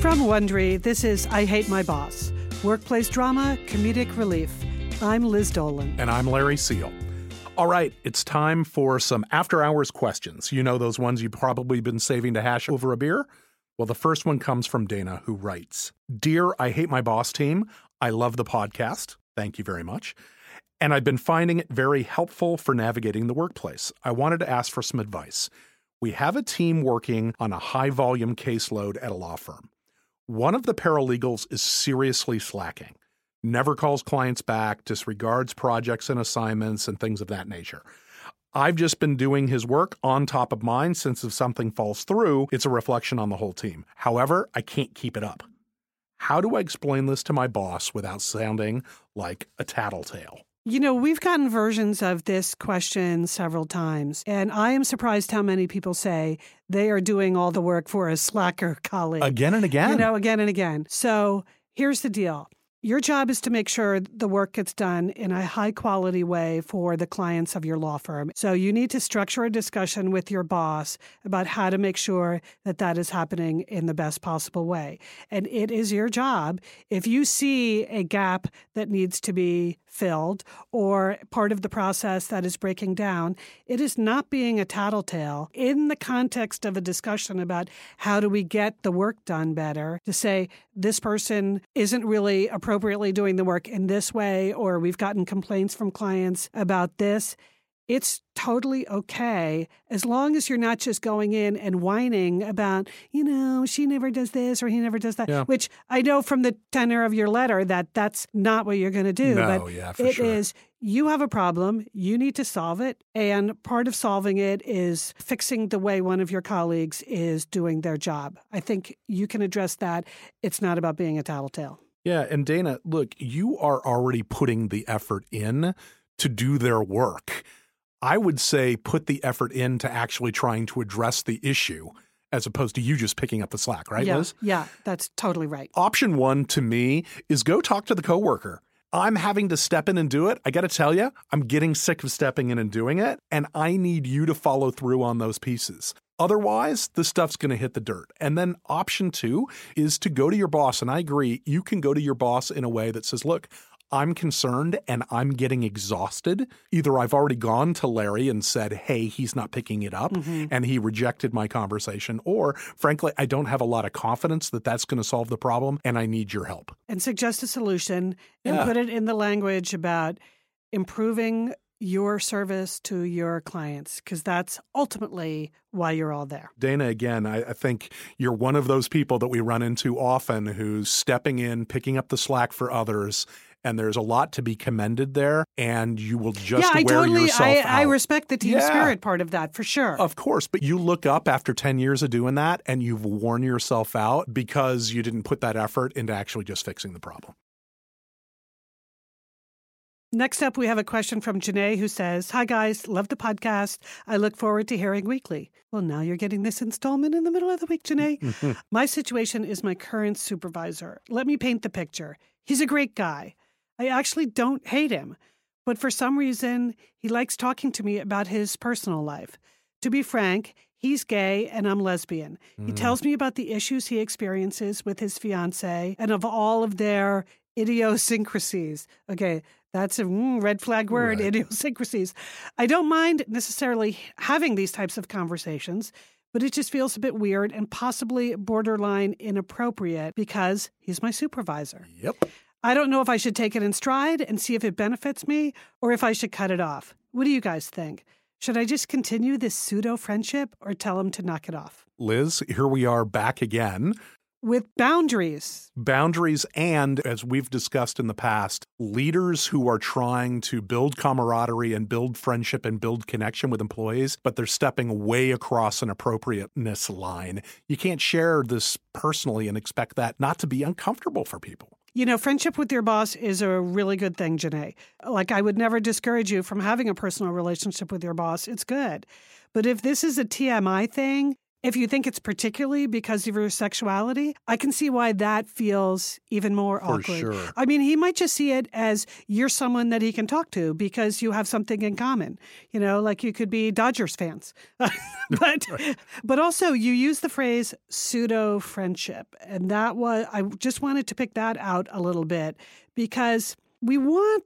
From Wondery, this is I Hate My Boss workplace drama, comedic relief. I'm Liz Dolan. And I'm Larry Seal. All right, it's time for some after hours questions. You know those ones you've probably been saving to hash over a beer? Well, the first one comes from Dana, who writes Dear I Hate My Boss team, I love the podcast. Thank you very much. And I've been finding it very helpful for navigating the workplace. I wanted to ask for some advice. We have a team working on a high volume caseload at a law firm. One of the paralegals is seriously slacking, never calls clients back, disregards projects and assignments, and things of that nature. I've just been doing his work on top of mine since if something falls through, it's a reflection on the whole team. However, I can't keep it up. How do I explain this to my boss without sounding like a tattletale? You know, we've gotten versions of this question several times, and I am surprised how many people say they are doing all the work for a slacker colleague. Again and again. You know, again and again. So here's the deal your job is to make sure the work gets done in a high quality way for the clients of your law firm. So you need to structure a discussion with your boss about how to make sure that that is happening in the best possible way. And it is your job if you see a gap that needs to be filled or part of the process that is breaking down, it is not being a tattletale in the context of a discussion about how do we get the work done better to say this person isn't really appropriately doing the work in this way or we've gotten complaints from clients about this it's totally okay as long as you're not just going in and whining about, you know, she never does this or he never does that, yeah. which I know from the tenor of your letter that that's not what you're going to do. No, but yeah, for it sure. is you have a problem, you need to solve it. And part of solving it is fixing the way one of your colleagues is doing their job. I think you can address that. It's not about being a tattletale. Yeah. And Dana, look, you are already putting the effort in to do their work. I would say put the effort into actually trying to address the issue as opposed to you just picking up the slack, right, yeah, Liz? Yeah, that's totally right. Option one to me is go talk to the coworker. I'm having to step in and do it. I got to tell you, I'm getting sick of stepping in and doing it, and I need you to follow through on those pieces. Otherwise, the stuff's going to hit the dirt. And then option two is to go to your boss. And I agree, you can go to your boss in a way that says, look, I'm concerned and I'm getting exhausted. Either I've already gone to Larry and said, hey, he's not picking it up mm-hmm. and he rejected my conversation, or frankly, I don't have a lot of confidence that that's going to solve the problem and I need your help. And suggest a solution and Yeah. put it in the language about improving your service to your clients because that's ultimately why you're all there. Dana, again, I, I think you're one of those people that we run into often who's stepping in, picking up the slack for others. And there's a lot to be commended there, and you will just yeah, I wear totally yourself I, out. I respect the team Yeah. spirit part of that for sure. Of course, but you look up after 10 years of doing that and you've worn yourself out because you didn't put that effort into actually just fixing the problem. Next up, we have a question from Janae who says, Hi, guys. Love the podcast. I look forward to hearing weekly. Well, now you're getting this installment in the middle of the week, Janae. my situation is my current supervisor. Let me paint the picture. He's a great guy. I actually don't hate him, but for some reason, he likes talking to me about his personal life. To be frank, he's gay and I'm lesbian. He tells me about the issues he experiences with his fiance and of all of their idiosyncrasies. Okay, that's a mm, red flag word, Right. idiosyncrasies. I don't mind necessarily having these types of conversations, but it just feels a bit weird and possibly borderline inappropriate because he's my supervisor. Yep. I don't know if I should take it in stride and see if it benefits me or if I should cut it off. What do you guys think? Should I just continue this pseudo friendship or tell him to knock it off? Liz, here we are back again. With boundaries. Boundaries, and as we've discussed in the past, leaders who are trying to build camaraderie and build friendship and build connection with employees, but they're stepping way across an appropriateness line. You can't share this personally and expect that not to be uncomfortable for people. You know, friendship with your boss is a really good thing, Janae. Like, I would never discourage you from having a personal relationship with your boss. It's good. But if this is a TMI thing, If you think it's particularly because of your sexuality, I can see why that feels even more For awkward. sure. I mean, he might just see it as you're someone that he can talk to because you have something in common. You know, like you could be Dodgers fans. but but also you use the phrase pseudo friendship. And that was I just wanted to pick that out a little bit because we want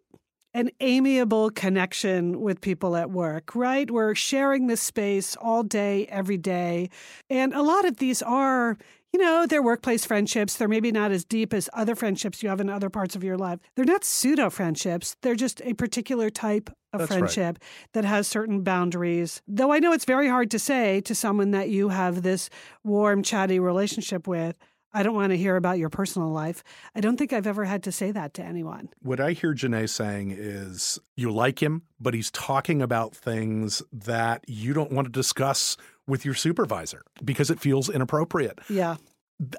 an amiable connection with people at work, right? We're sharing this space all day, every day. And a lot of these are, you know, they're workplace friendships. They're maybe not as deep as other friendships you have in other parts of your life. They're not pseudo friendships, they're just a particular type of That's right. friendship that has certain boundaries. Though I know it's very hard to say to someone that you have this warm, chatty relationship with. I don't want to hear about your personal life. I don't think I've ever had to say that to anyone. What I hear Janae saying is you like him, but he's talking about things that you don't want to discuss with your supervisor because it feels inappropriate. Yeah.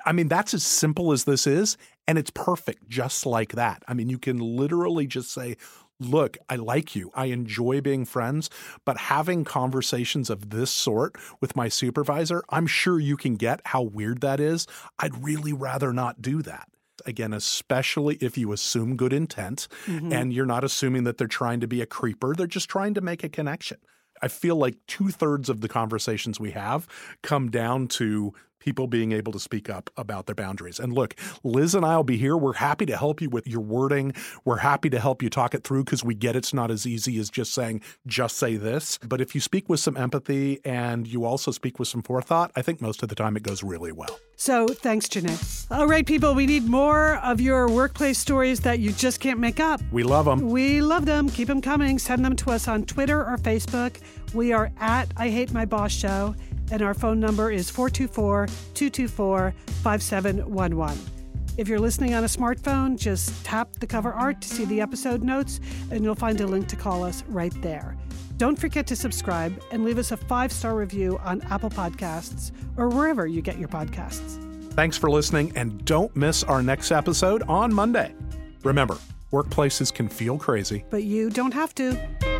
I mean, that's as simple as this is, and it's perfect just like that. I mean, you can literally just say, Look, I like you. I enjoy being friends, but having conversations of this sort with my supervisor, I'm sure you can get how weird that is. I'd really rather not do that. Again, especially if you assume good intent Mhm. and you're not assuming that they're trying to be a creeper, they're just trying to make a connection. I feel like two thirds of the conversations we have come down to people being able to speak up about their boundaries. And look, Liz and I will be here. We're happy to help you with your wording. We're happy to help you talk it through because we get it's not as easy as just saying, just say this. But if you speak with some empathy and you also speak with some forethought, I think most of the time it goes really well. So thanks, Janae. All right, people, we need more of your workplace stories that you just can't make up. We love them. We love them. Keep them coming. Send them to us on Twitter or Facebook. We are at I Hate My Boss Show, and our phone number is 424 224 5711. If you're listening on a smartphone, just tap the cover art to see the episode notes, and you'll find a link to call us right there. Don't forget to subscribe and leave us a five star review on Apple Podcasts or wherever you get your podcasts. Thanks for listening, and don't miss our next episode on Monday. Remember, workplaces can feel crazy. But you don't have to.